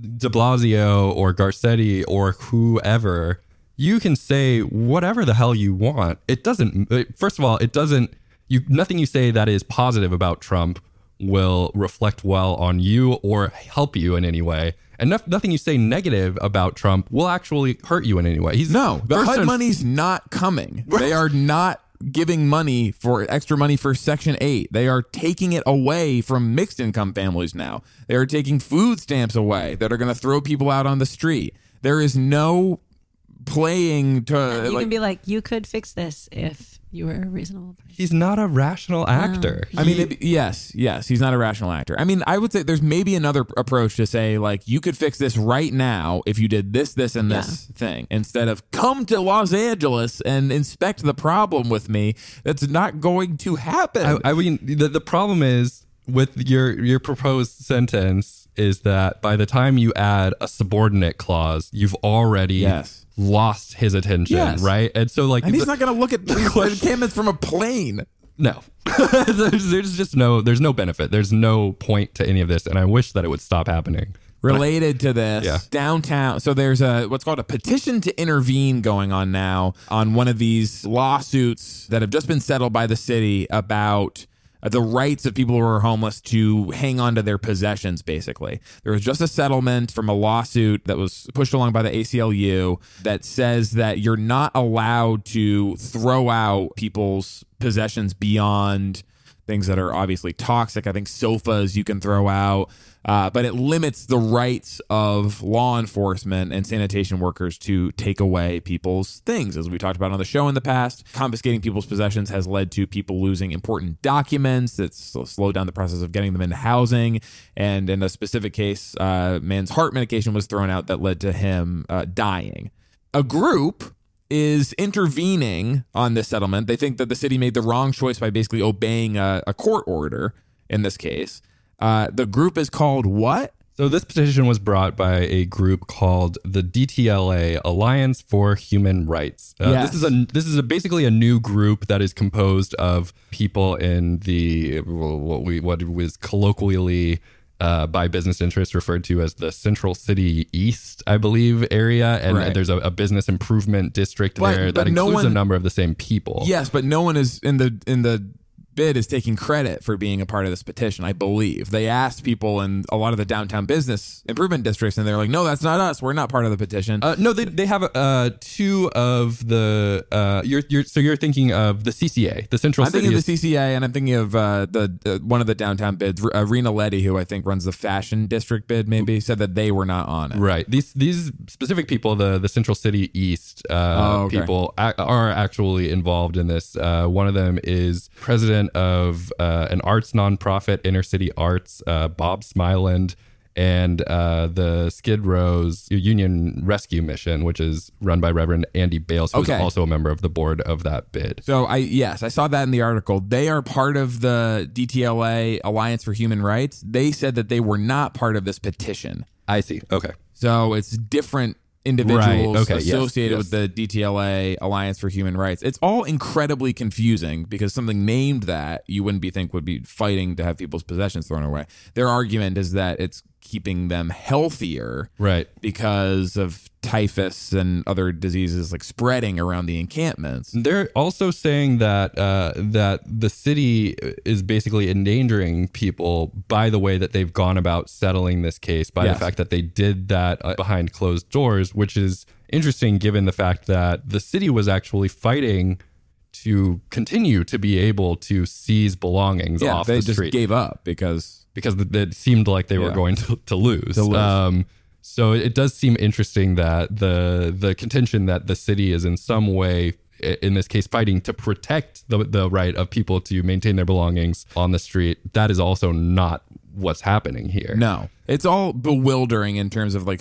De Blasio or Garcetti or whoever, you can say whatever the hell you want. It doesn't. uh, First of all, it doesn't. You nothing you say that is positive about Trump will reflect well on you or help you in any way. And noth- nothing you say negative about Trump will actually hurt you in any way. He's No, the HUD and- money's not coming. They are not giving money for extra money for Section 8. They are taking it away from mixed income families now. They are taking food stamps away that are going to throw people out on the street. There is no playing to You like can be like, you could fix this if you were a reasonable person. He's not a rational actor. I mean, it, yes, yes, he's not a rational actor. I mean, I would say there's maybe another approach to say like you could fix this right now if you did this, this, and this thing instead of come to Los Angeles and inspect the problem with me. That's not going to happen. I, I mean, the, the problem is with your your proposed sentence is that by the time you add a subordinate clause, you've already Yes. lost his attention, Yes. right? And so, like, and he's the- not going to look at these encampments from a plane. no, there's, there's just no there's no benefit. There's no point to any of this, and I wish that it would stop happening. related to this Yeah. downtown so there's a what's called a petition to intervene going on now on one of these lawsuits that have just been settled by the city about Uh, the rights of people who are homeless to hang on to their possessions basically. There was just a settlement from a lawsuit that was pushed along by the ACLU that says that you're not allowed to throw out people's possessions beyond things that are obviously toxic. I think sofas you can throw out, uh, but it limits the rights of law enforcement and sanitation workers to take away people's things. As we talked about on the show in the past, confiscating people's possessions has led to people losing important documents. It's slowed down the process of getting them into housing. And in a specific case, uh, man's heart medication was thrown out that led to him uh, dying. A group is intervening on this settlement. They think that the city made the wrong choice by basically obeying a, a court order in this case. Uh, the group is called what? So this petition was brought by a group called the DTLA Alliance for Human Rights. Uh, Yes. This is a this is a, basically a new group that is composed of people in the what we what was colloquially uh, by business interests referred to as the Central City East, I believe, area, and Right. there's a, a business improvement district But- there but that no includes a number of the same people. Yes, but no one is in the in the bid is taking credit for being a part of this petition. I believe they asked people in a lot of the downtown business improvement districts, and they're like, "No, that's not us. We're not part of the petition." Uh, no, they, they have uh, two of the uh, you're, you're so you're thinking of the CCA, the Central I'm City. thinking of the CCA, and I'm thinking of uh, the uh, one of the downtown bids. Uh, Rena Leddy, who I think runs the fashion district bid, maybe said that they were not on it. Right. These these specific people, the the Central City East uh, Oh, okay. people, a- are actually involved in this. Uh, one of them is president of uh, an arts nonprofit, Inner City Arts, uh, Bob Smiland, and uh, the Skid Row's Union Rescue Mission, which is run by Reverend Andy Bales, who's Okay. also a member of the board of that bid. So I yes, I saw that in the article. They are part of the DTLA Alliance for Human Rights. They said that they were not part of this petition. I see. Okay. So it's different individuals Right, okay, yes, associated yes. with the DTLA Alliance for Human Rights. It's all incredibly confusing because something named that you wouldn't be think would be fighting to have people's possessions thrown away. Their argument is that it's keeping them healthier Right. because of typhus and other diseases like spreading around the encampments. They're also saying that uh, that the city is basically endangering people by the way that they've gone about settling this case, by Yes. the fact that they did that uh, behind closed doors, which is interesting given the fact that the city was actually fighting to continue to be able to seize belongings Yeah, off they the just street gave up because because it seemed like they were going to, to lose. To lose. Um, so it does seem interesting that the the contention that the city is in some way, in this case, fighting to protect the the right of people to maintain their belongings on the street. That is also not what's happening here. no, it's all bewildering in terms of like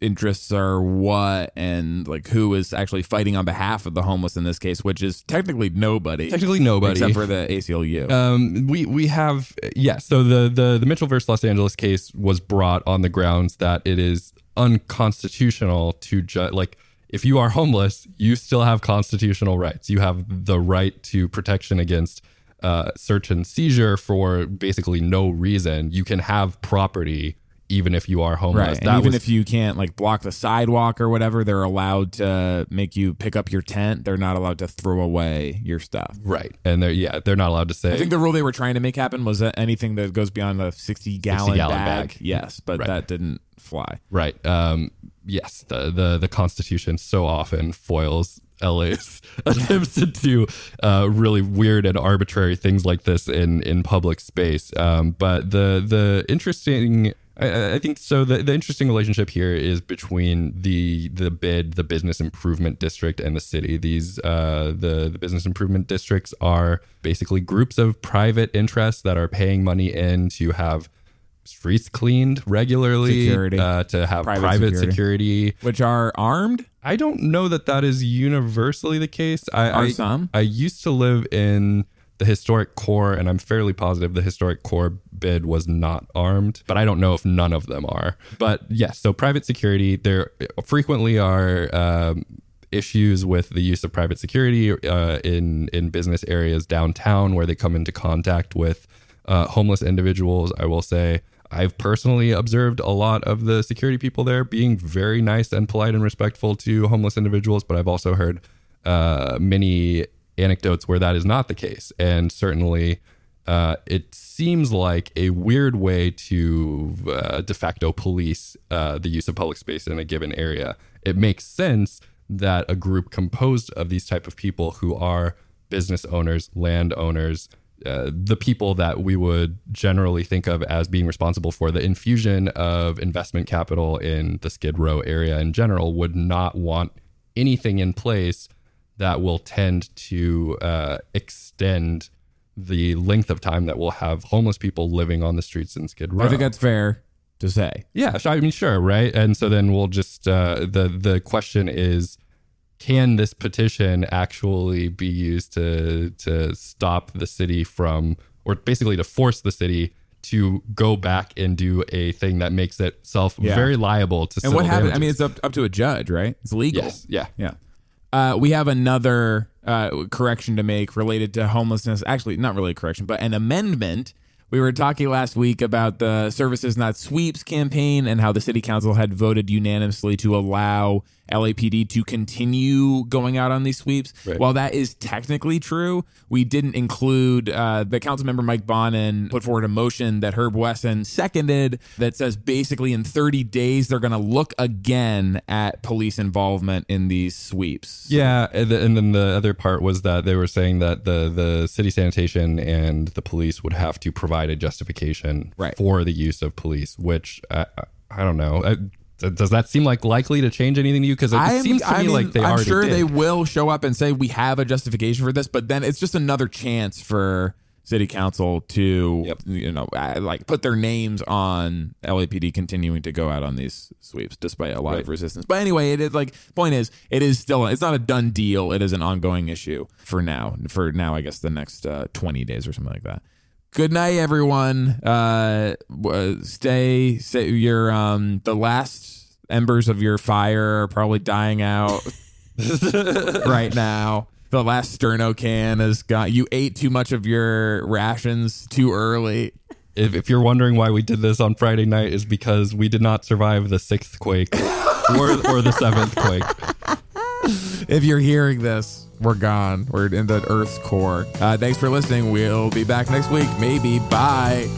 whose interests are what and like who is actually fighting on behalf of the homeless in this case, which is technically nobody, Technically nobody. except for the ACLU. Um, we we have yeah. So the the the Mitchell versus Los Angeles case was brought on the grounds that it is unconstitutional to ju- like if you are homeless, you still have constitutional rights. You have the right to protection against uh, search and seizure for basically no reason. You can have property even if you are homeless. Right. And even was- if you can't like block the sidewalk or whatever, they're allowed to make you pick up your tent. They're not allowed to throw away your stuff. right, and they're yeah, they're not allowed to say. I think the rule they were trying to make happen was that anything that goes beyond a 60 gallon, 60-gallon bag, bag. Yes, but Right. that didn't fly. Right. Um, yes, the, the the Constitution so often foils LA's attempts to do uh, really weird and arbitrary things like this in in public space. Um, but the the interesting. I, I think so. The, the interesting relationship here is between the the bid, the business improvement district, and the city. These uh, the the business improvement districts are basically groups of private interests that are paying money in to have streets cleaned regularly, Security. uh, to have Private private, security. security. Which are armed? I don't know that that is universally the case. I, Are I, some? I used to live in the historic core, and I'm fairly positive the historic core was not armed, but I don't know if none of them are. But yes, so private security, there frequently are. Um, issues with the use of private security uh, in in business areas downtown where they come into contact with uh, homeless individuals. I will say I've personally observed a lot of the security people there being very nice and polite and respectful to homeless individuals, but I've also heard uh, many anecdotes where that is not the case. And certainly, uh, it seems like a weird way to uh, de facto police uh, the use of public space in a given area. It makes sense that a group composed of these type of people who are business owners, landowners, uh, the people that we would generally think of as being responsible for the infusion of investment capital in the Skid Row area in general would not want anything in place that will tend to uh, extend the length of time that we'll have homeless people living on the streets in Skid Row. I think that's fair to say. Yeah, I mean, sure, right? And so then we'll just uh, the the question is, can this petition actually be used to to stop the city from, or basically to force the city to go back and do a thing that makes itself Yeah. very liable to And what happened? I mean, it's up up to a judge, right? It's legal. yes, yeah. Yeah. Uh, we have another uh, correction to make related to homelessness. Actually, not really a correction, but an amendment. We were talking last week about the Services Not Sweeps campaign and how the city council had voted unanimously to allow LAPD to continue going out on these sweeps. Right. While that is technically true, we didn't include uh, the council member Mike Bonin put forward a motion that Herb Wesson seconded that says basically in 30 days they're going to look again at police involvement in these sweeps. Yeah, and, the, and then the other part was that they were saying that the the city sanitation and the police would have to provide a justification Right. for the use of police, which I- I don't know. Does that seem like likely to change anything to you? Because it I am- seems to I me mean, like they are. I'm sure did. they will show up and say we have a justification for this, but then it's just another chance for city council to Yep. you know like put their names on LAPD continuing to go out on these sweeps despite a lot of resistance. But anyway, it is like point is it is still it's not a done deal. It is an ongoing issue for now. For now, I guess the next uh, 20 days or something like that. Good night, everyone. Uh, w- stay, stay. Your um, the last embers of your fire are probably dying out right now. The last sterno can has got. You ate too much of your rations too early. if, if you're wondering why we did this on Friday night, is because we did not survive the sixth quake or or the seventh quake. If you're hearing this, we're gone. We're in the Earth's core. Uh, thanks for listening. We'll be back next week. Maybe. Bye.